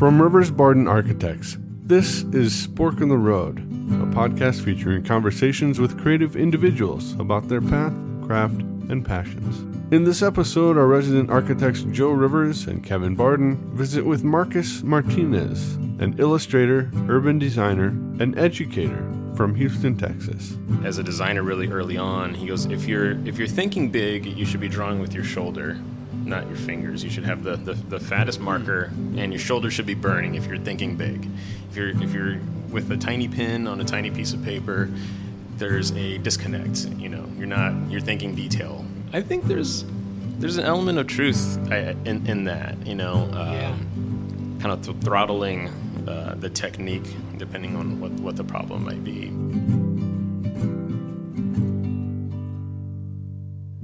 From Rivers Barden Architects, this is Spork on the Road, a podcast featuring conversations with creative individuals about their path, craft, and passions. In this episode, our resident architects Joe Rivers and Kevin Barden visit with Marcus Martinez, an illustrator, urban designer, and educator from Houston, Texas. As a designer really early on, he goes, if you're if you're thinking big, you should be drawing with your shoulder, not your fingers. You should have the, the, the fattest marker and your shoulder should be burning if you're thinking big. If you're if you're with a tiny pen on a tiny piece of paper, there's a disconnect, you know. You're not you're thinking detail I think there's there's an element of truth in, in that, you know, um, yeah. kind of th- throttling uh, the technique depending on what, what the problem might be.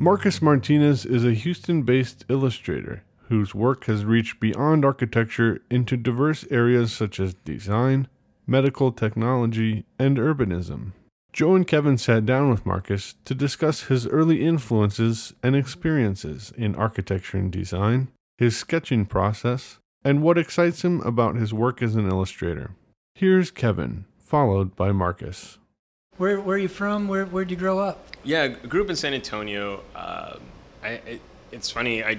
Marcus Martinez is a Houston based illustrator whose work has reached beyond architecture into diverse areas such as design, medical technology, and urbanism. Joe and Kevin sat down with Marcus to discuss his early influences and experiences in architecture and design, his sketching process, and what excites him about his work as an illustrator. Here's Kevin, followed by Marcus. Where, where are you from? Where, where'd you grow up? Yeah, I grew up in San Antonio. Uh, I, it, it's funny, I,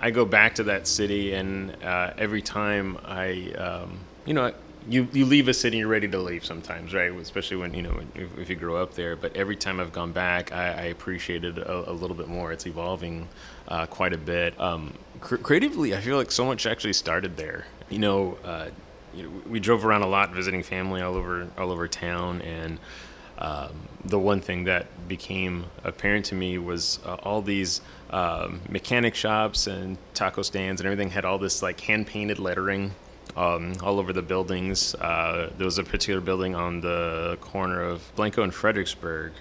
I go back to that city, and uh, every time I, um, you know, you you leave a city, you're ready to leave sometimes, right? Especially when you know if, if you grow up there. But every time I've gone back, I, I appreciate it a, a, little bit more. It's evolving uh, quite a bit. Um, cr- creatively, I feel like so much actually started there. You know, uh, you know, we drove around a lot, visiting family all over all over town, and um, the one thing that became apparent to me was uh, all these um, mechanic shops and taco stands and everything had all this like hand painted lettering um, all over the buildings. Uh, there was a particular building on the corner of Blanco and Fredericksburg.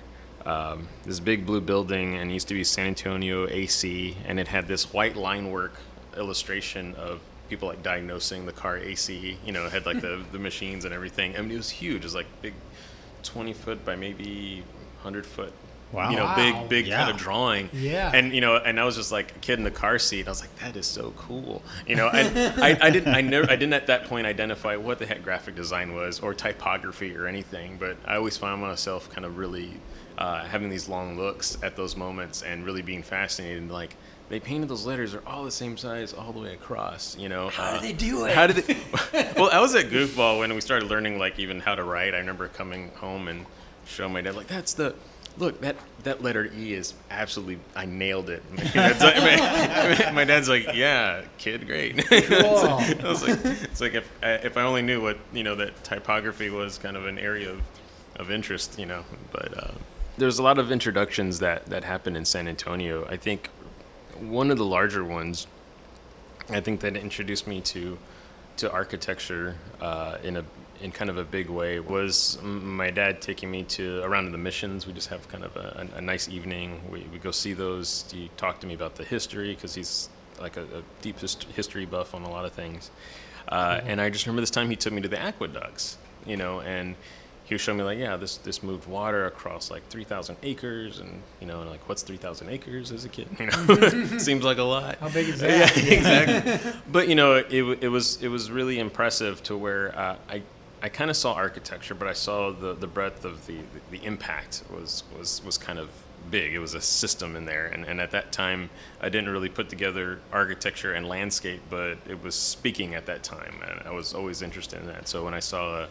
Um, this big blue building, and used to be San Antonio AC, and it had this white line work illustration of people like diagnosing the car AC. You know, had like the, the machines and everything. I mean, it was huge. It was like big, 20 foot by maybe 100 foot Wow. You know, wow. big, big yeah. kind of drawing. Yeah. And you know, and I was just like a kid in the car seat. I was like, that is so cool. You know, and I, I didn't, I never, I didn't at that point identify what the heck graphic design was or typography or anything. But I always found myself kind of really uh, having these long looks at those moments and really being fascinated. And like, they painted those letters are all the same size all the way across. You know, how uh, did they do it? How did they? well, I was at Goofball when we started learning like even how to write. I remember coming home and showing my dad like that's the look that that letter E is absolutely I nailed it. My dad's like, my, my dad's like yeah, kid, great. Cool. I was like, it's like if if I only knew what you know that typography was kind of an area of of interest, you know. But uh, there's a lot of introductions that that happened in San Antonio. I think one of the larger ones, I think that introduced me to to architecture uh, in a in kind of a big way was my dad taking me to around the missions. We just have kind of a, a, a nice evening. We, we go see those. He talked to me about the history because he's like a, a deep hist- history buff on a lot of things. Uh, And I just remember this time he took me to the aqueducts, you know, and he was showing me like, yeah, this this moved water across like 3,000 acres, and you know, and like, what's 3,000 acres as a kid? You know, seems like a lot. How big is that? Yeah, exactly. but you know, it, it was it was really impressive to where uh, I I kind of saw architecture, but I saw the, the breadth of the, the, the impact was, was, was kind of big. It was a system in there. And, and at that time, I didn't really put together architecture and landscape, but it was speaking at that time. And I was always interested in that. So when I saw a,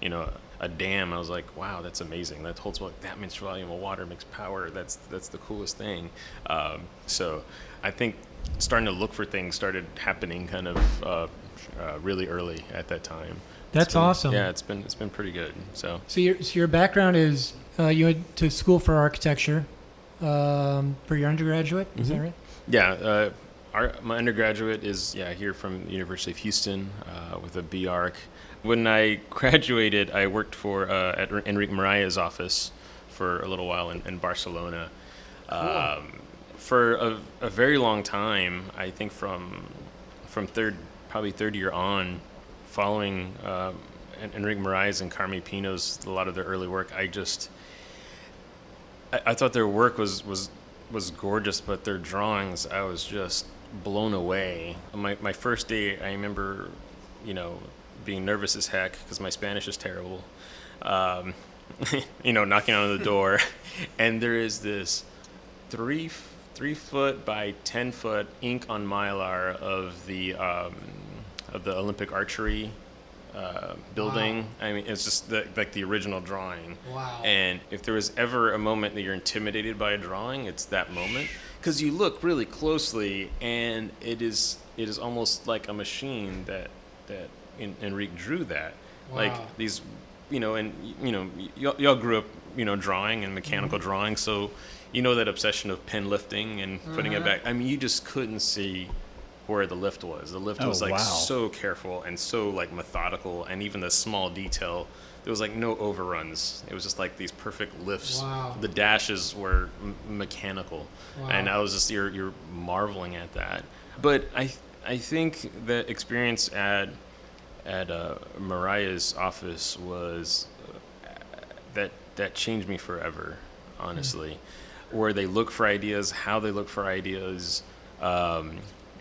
you know, a dam, I was like, wow, that's amazing. That holds like that much volume of water makes power. That's, that's the coolest thing. Um, so I think starting to look for things started happening kind of uh, uh, really early at that time. That's been, awesome. Yeah, it's been it's been pretty good. So so your so your background is uh, you went to school for architecture um, for your undergraduate. Is mm-hmm. that right? Yeah. Our, my undergraduate is yeah here from the University of Houston uh, with a Arch. When I graduated, I worked for uh, at Enrique Miralles' office for a little while in, in Barcelona. Cool. Um, for a, a very long time, I think from from third probably third year on, following uh, Enrique Miralles and Carme Pinós a lot of their early work, I just I, I, thought their work was was was gorgeous, but their drawings I was just blown away. My my first day, I remember you know, being nervous as heck because my Spanish is terrible. Um, you know, knocking on the door, and there is this three three foot by ten foot ink on mylar of the um, of the Olympic archery uh, building. Wow. I mean, it's just the, like the original drawing. Wow. And if there was ever a moment that you're intimidated by a drawing, it's that moment because you look really closely, and it is it is almost like a machine that that En- Enrique drew that. Wow. Like these, you know, and you know, y'all, y'all grew up, you know, drawing and mechanical Mm-hmm. drawing, so you know that obsession of pen lifting and putting it Uh-huh. back. I mean, you just couldn't see where the lift was. The lift Oh, was like wow. so careful and so like methodical, and even the small detail. There was like no overruns. It was just like these perfect lifts. Wow. The dashes were m- mechanical, Wow. and I was just you're you're marveling at that. But I I think the experience at at uh, Miralles' office was uh, that that changed me forever, honestly. Where they look for ideas, how they look for ideas, um,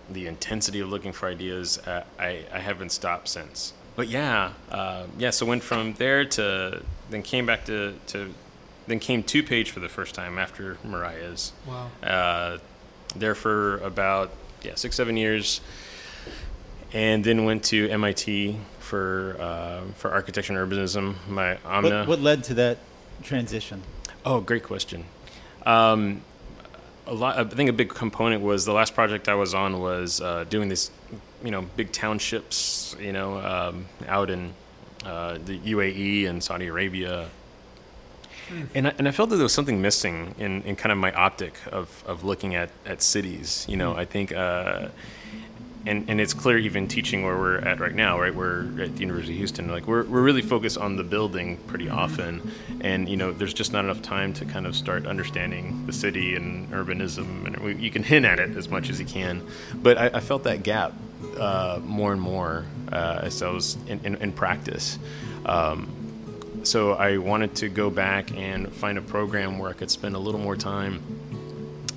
the intensity of looking for ideas. Uh, I I haven't stopped since. But yeah, uh, yeah. So went from there to then came back to to then came two page for the first time after Miralles' wow. uh, there for about yeah six seven years, and then went to MIT for uh, for architecture and urbanism. My Omna. What, what led to that transition? Oh, great question. Um, a lot. I think a big component was the last project I was on was uh, doing this, you know, big townships, you know, um, out in uh, the UAE and Saudi Arabia. And I, and I felt that there was something missing in, in kind of my optic of, of looking at, at cities. You know, I think, uh, and, and it's clear even teaching where we're at right now, right? We're at the University of Houston. Like we're, we're really focused on the building pretty often, and you know, there's just not enough time to kind of start understanding the city and urbanism. And we, you can hint at it as much as you can, but I, I felt that gap uh, more and more uh, as I was in, in, in practice. Um, so I wanted to go back and find a program where I could spend a little more time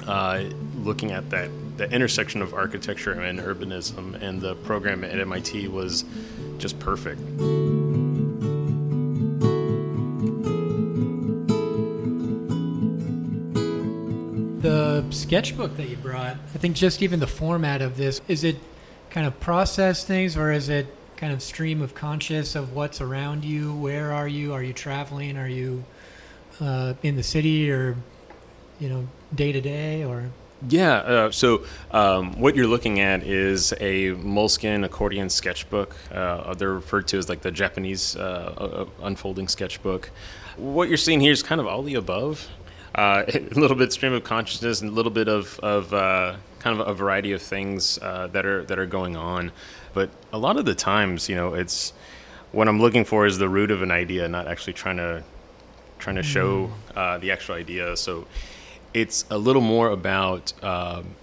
uh, looking at that the intersection of architecture and urbanism, and the program at MIT was just perfect. The sketchbook that you brought, I think just even the format of this, is it kind of process things or is it kind of stream of conscious of what's around you? Where are you? Are you traveling? Are you uh, in the city or, you know, day to day or? Yeah. Uh, so um, what you're looking at is a Moleskine accordion sketchbook. Uh, they're referred to as like the Japanese uh, uh, unfolding sketchbook. What you're seeing here is kind of all the above. Uh, a little bit stream of consciousness and a little bit of, of uh, kind of a variety of things uh, that are that are going on. But a lot of the times, you know, it's what I'm looking for is the root of an idea, not actually trying to trying to show uh, the actual idea. So it's a little more about um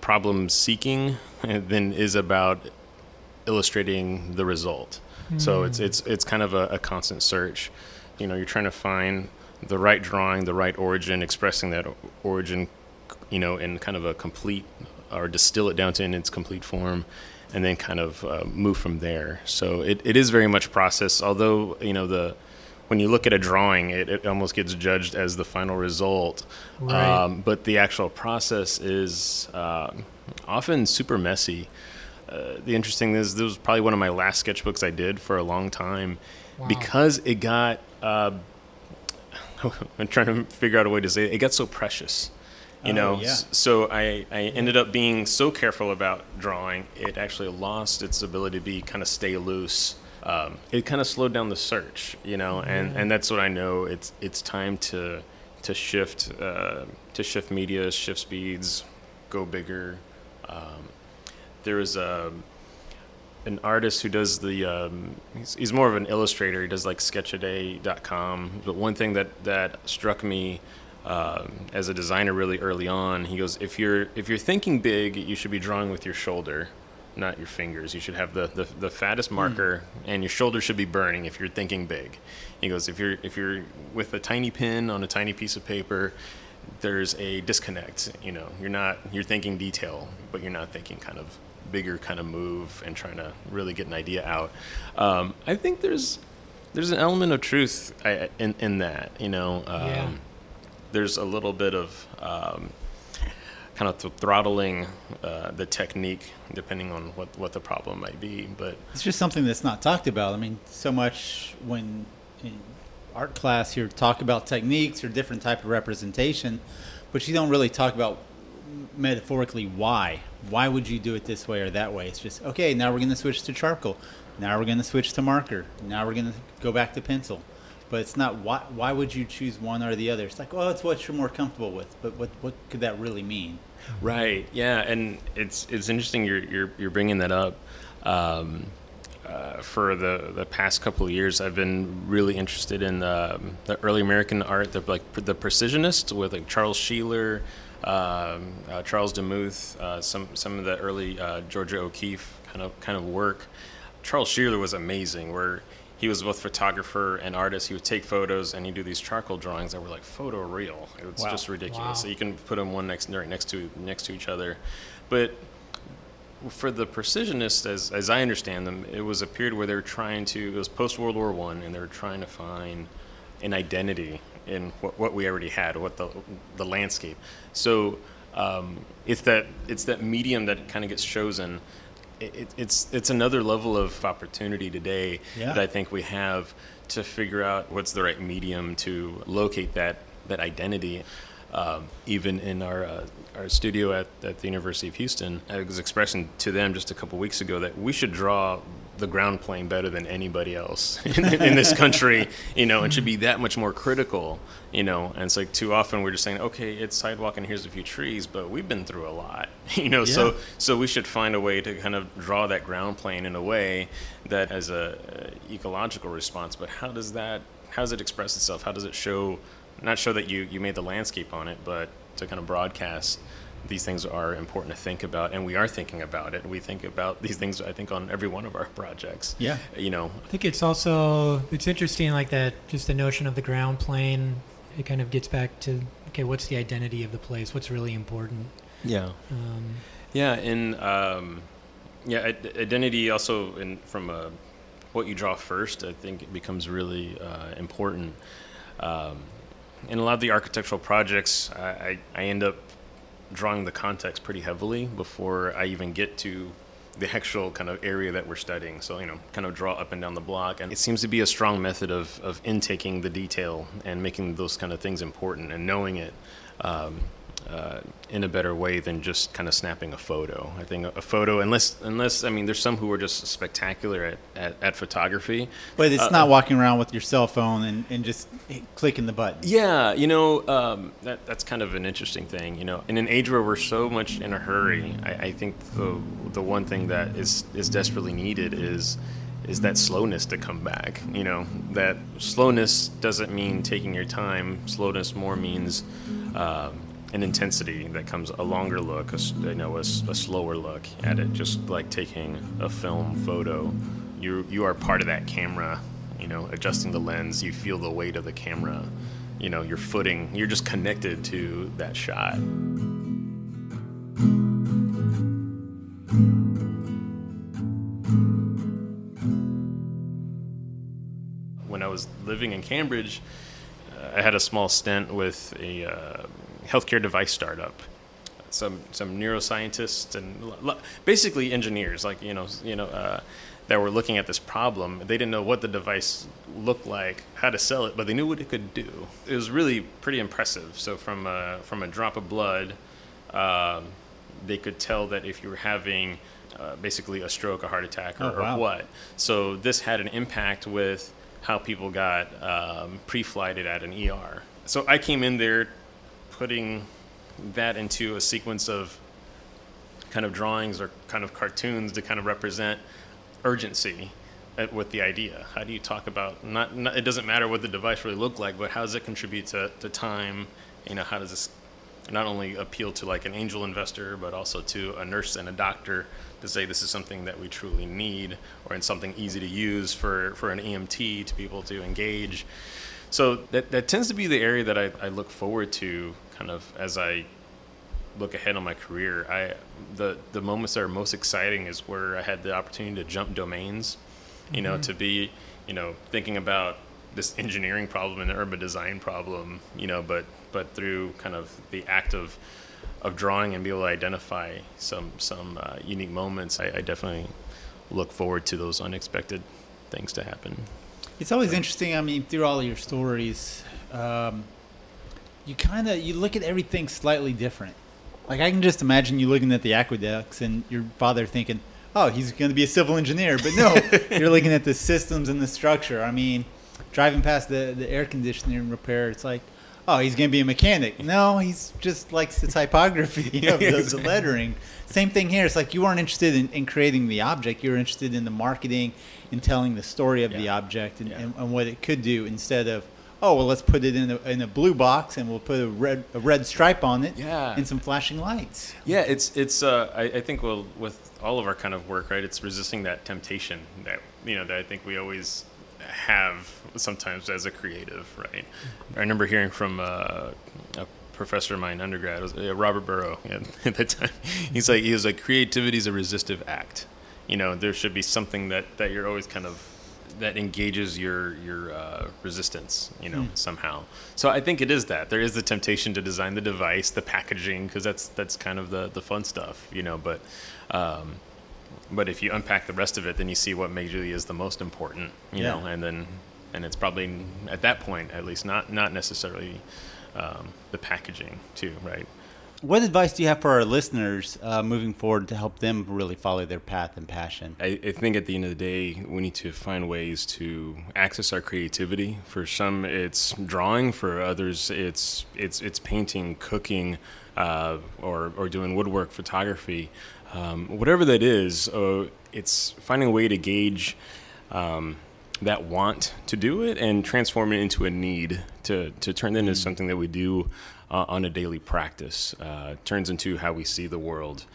problem seeking than is about illustrating the result. So it's it's it's kind of a, a constant search. You know, you're trying to find the right drawing, the right origin, expressing that origin, you know, in kind of a complete or distill it down to in its complete form, and then kind of uh, move from there. So it, it is very much process. Although you know the when you look at a drawing, it, it almost gets judged as the final result. Right. Um, but the actual process is uh, often super messy. Uh, the interesting is this was probably one of my last sketchbooks I did for a long time Wow. because it got. Uh, I'm trying to figure out a way to say it. It got so precious, you Oh, know. yeah. So I, I ended up being so careful about drawing, it actually lost its ability to be kind of stay loose. Um, it kind of slowed down the search, you know, and, and that's what I know. It's it's time to to shift uh, to shift media, shift speeds, go bigger. Um, there was a an artist who does the um, he's, he's more of an illustrator he does like sketchaday.com but one thing that that struck me um, as a designer really early on he goes if you're if you're thinking big you should be drawing with your shoulder not your fingers you should have the the, the fattest marker and your shoulder should be burning if you're thinking big he goes if you're if you're with a tiny pen on a tiny piece of paper there's a disconnect. You know, you're not you're thinking detail, but you're not thinking kind of bigger kind of move and trying to really get an idea out. Um, I think there's there's an element of truth in in that. You know, um, yeah. there's a little bit of um, kind of th- throttling uh, the technique depending on what, what the problem might be. But it's just something that's not talked about. I mean, so much when in art class you talk about techniques or different type of representation, but you don't really talk about metaphorically why. Why would you do it this way or that way? It's just okay. Now we're going to switch to charcoal. Now we're going to switch to marker. Now we're going to go back to pencil. But it's not why. Why would you choose one or the other? It's like, well, it's what you're more comfortable with. But what what could that really mean? Right. Yeah, and it's it's interesting you're you're you're bringing that up. Um, uh, for the, the past couple of years, I've been really interested in the, the early American art, the like the precisionist with like Charles Sheeler, um, uh, Charles Demuth, uh, some some of the early uh, Georgia O'Keeffe kind of kind of work. Charles Sheeler was amazing. Where he was both photographer and artist. He would take photos and he'd do these charcoal drawings that were like photo real. It was wow. just ridiculous. Wow. So you can put them one next right next to next to each other. But for the precisionists, as as I understand them, it was a period where they were trying to. It was post World War One, and they were trying to find an identity in what, what we already had, what the the landscape. So um, it's that it's that medium that kind of gets chosen it, it's it's another level of opportunity today yeah. that I think we have to figure out what's the right medium to locate that that identity. Um, even in our uh, our studio at, at the University of Houston, I was expressing to them just a couple weeks ago that we should draw the ground plane better than anybody else in, in, this country, you know, and should be that much more critical, you know. And it's like too often we're just saying, okay, it's sidewalk and here's a few trees, but we've been through a lot, you know. Yeah. So so we should find a way to kind of draw that ground plane in a way that has a, a ecological response. But how does that how does it express itself? How does it show? Not show that you you made the landscape on it, but to kind of broadcast these things are important to think about, and we are thinking about it. We think about these things, I think, on every one of our projects. Yeah. You know, I think it's also it's interesting, like that, just the notion of the ground plane. It kind of gets back to okay, what's the identity of the place? What's really important? Yeah. Um, yeah, and um, yeah, identity also in from a, what you draw first. I think it becomes really uh, important. Um, in a lot of the architectural projects, I, I, I end up drawing the context pretty heavily before I even get to the actual kind of area that we're studying. So, you know, kind of draw up and down the block. And it seems to be a strong method of, of intaking the detail and making those kind of things important and knowing it. Um, uh, in a better way than just kind of snapping a photo. I think a photo, unless unless I mean, there's some who are just spectacular at, at, at photography. But it's uh, not walking around with your cell phone and, and just clicking the button. Yeah, you know, um, that that's kind of an interesting thing. You know, in an age where we're so much in a hurry, I, I think the the one thing that is is desperately needed is is that slowness to come back. You know, that slowness doesn't mean taking your time. Slowness more means um, an intensity that comes a longer look, a, you know, a, a, slower look at it, just like taking a film photo. You you are part of that camera, you know, adjusting the lens. You feel the weight of the camera, you know, your footing. You're just connected to that shot. When I was living in Cambridge, uh, I had a small stint with a uh, healthcare device startup. Some some neuroscientists and basically engineers, like you know you know, uh, that were looking at this problem. They didn't know what the device looked like, how to sell it, but they knew what it could do. It was really pretty impressive. So from a, from a drop of blood, um, they could tell that if you were having uh, basically a stroke, a heart attack, or, oh, wow. or, what. So this had an impact with how people got um, pre-flighted at an ER. So I came in there putting that into a sequence of kind of drawings or kind of cartoons to kind of represent urgency with the idea. How do you talk about not, not, it doesn't matter what the device really looked like, but how does it contribute to, to time? You know, how does this not only appeal to like an angel investor, but also to a nurse and a doctor to say this is something that we truly need, or in something easy to use for, for an EMT to be able to engage. So that that tends to be the area that I, I look forward to, kind of as I look ahead on my career. I the the moments that are most exciting is where I had the opportunity to jump domains, you know, to be you know thinking about this engineering problem and the urban design problem, you know, but but through kind of the act of of drawing and be able to identify some some uh, unique moments, I, I definitely look forward to those unexpected things to happen. It's always interesting. I mean, through all of your stories, um, you kind of you look at everything slightly different. Like I can just imagine you looking at the aqueducts and your father thinking, "Oh, he's going to be a civil engineer," but no, you're looking at the systems and the structure. I mean, driving past the the air conditioning repair, it's like, "Oh, he's going to be a mechanic." No, he's just likes the typography of the, the lettering. Same thing here. It's like you weren't interested in, in creating the object; you were interested in the marketing and telling the story of the object and, Yeah. and, and what it could do instead of oh well let's put it in a, in a blue box and we'll put a red a red stripe on it Yeah. and some flashing lights Yeah, it's it's. Uh, I, I think well, with all of our kind of work, right? It's resisting that temptation that you know that I think we always have sometimes as a creative, right? I remember hearing from uh, a professor of mine, undergrad, was, uh, Robert Burrow, at, at that time. He's like, he was like, creativity is a resistive act. You know, there should be something that that you're always kind of that engages your your uh, resistance, you know, somehow. So I think it is that there is the temptation to design the device, the packaging, because that's that's kind of the the fun stuff, you know. But um, but if you unpack the rest of it, then you see what majorly is the most important, you Yeah. know, and then and it's probably at that point at least not not necessarily um, the packaging too, right? what advice do you have for our listeners uh, moving forward to help them really follow their path and passion I, I think at the end of the day, we need to find ways to access our creativity. For some, it's drawing. For others, it's it's it's painting, cooking, uh, or or doing woodwork, photography, um, whatever that is. Uh, it's finding a way to gauge. Um, that want to do it and transform it into a need to, to turn it into something that we do uh, on a daily practice uh, turns into how we see the world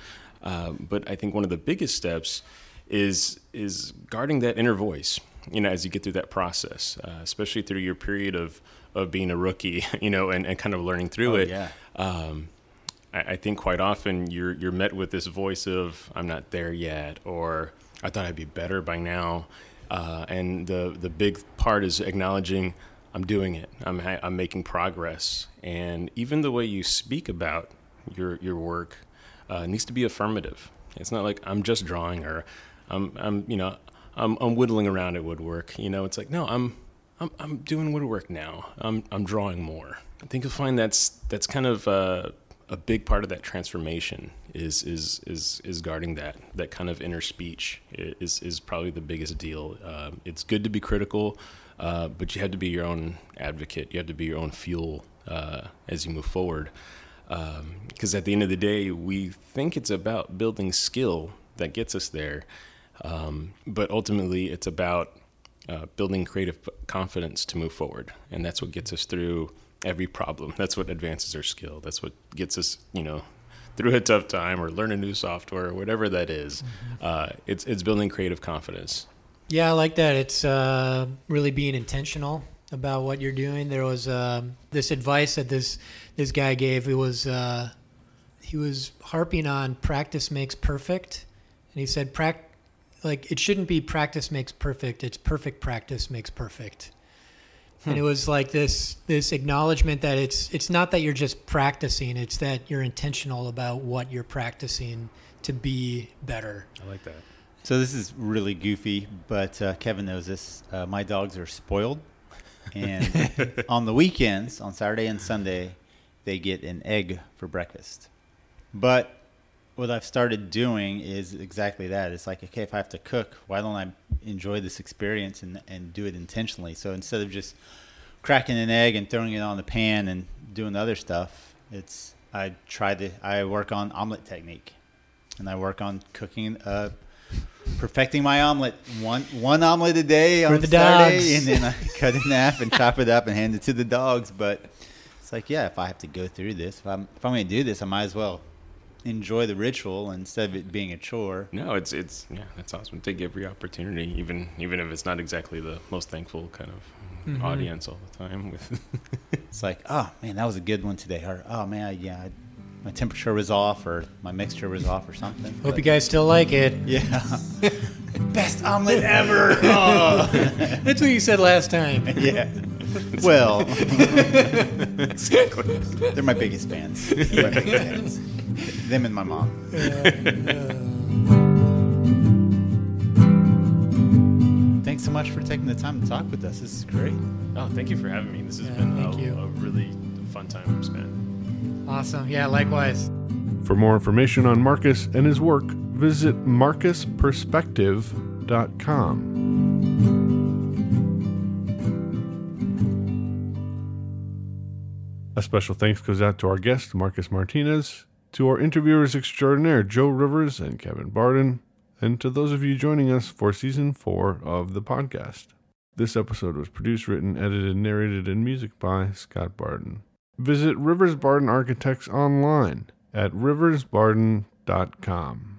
uh, but I think one of the biggest steps is is guarding that inner voice. You know, as you get through that process, uh, especially through your period of of being a rookie, you know, and, and kind of learning through Oh, it. yeah. Um, I, think quite often you're you're met with this voice of "I'm not there yet," or "I thought I'd be better by now," uh, and the the big part is acknowledging I'm doing it. I'm I'm making progress, and even the way you speak about your your work uh, needs to be affirmative. It's not like I'm just drawing or I'm I'm you know I'm I'm whittling around at woodwork. You know, it's like no, I'm I'm I'm doing woodwork now. I'm I'm drawing more. I think you'll find that's that's kind of uh, a big part of that transformation is is is is guarding that that kind of inner speech is is probably the biggest deal. Um, it's good to be critical, uh, but you have to be your own advocate. You have to be your own fuel uh, as you move forward. Because at the end of the day, we think it's about building skill that gets us there, um, but ultimately it's about uh, building creative confidence to move forward, and that's what gets us through every problem. That's what advances our skill. That's what gets us, you know, through a tough time or learn a new software or whatever that is. Uh, it's it's building creative confidence. Yeah, I like that. It's uh, really being intentional about what you're doing. There was um, this advice that this this guy gave. It was uh, he was harping on practice makes perfect, and he said prac like it shouldn't be practice makes perfect. It's perfect practice makes perfect. And it was like this this acknowledgement that it's it's not that you're just practicing. It's that you're intentional about what you're practicing to be better. I like that. so this is really goofy but uh, kevin knows this uh, my dogs are spoiled and on the weekends on saturday and sunday they get an egg for breakfast but what I've started doing is exactly that. It's like, okay, if I have to cook, why don't I enjoy this experience and, and do it intentionally? So instead of just cracking an egg and throwing it on the pan and doing the other stuff, it's I try to I work on omelet technique, and I work on cooking, uh, perfecting my omelet one one omelet a day For on the Saturday, dogs. and then I cut it in half and chop it up and hand it to the dogs. But it's like, yeah, if I have to go through this, if I'm if I'm going to do this, I might as well enjoy the ritual instead of it being a chore. No, it's it's yeah, that's awesome. Take every opportunity, even even if it's not exactly the most thankful kind of Mhm. audience all the time. With It's like, oh man, that was a good one today. Or oh man, I- yeah, I, my temperature was off, or my mixture was off, or something. Hope But- you guys still like it. Yeah, best omelet ever. Oh. That's what you said last time. yeah. Well, they're my biggest fans. They're my biggest fans. Them and my mom. Thanks so much for taking the time to talk with us. This is great. oh, thank you for having me. This has Yeah, been a, you. a really fun time spent. Awesome. Yeah, likewise. For more information on Marcus and his work, visit marcusperspective.com. A special thanks goes out to our guest, Marcus Martinez, to our interviewers extraordinaire, Joe Rivers and Kevin Barden, and to those of you joining us for season four of the podcast. This episode was produced, written, edited, narrated, and music by Scott Barden. Visit Rivers Barden Architects online at riversbarden.com.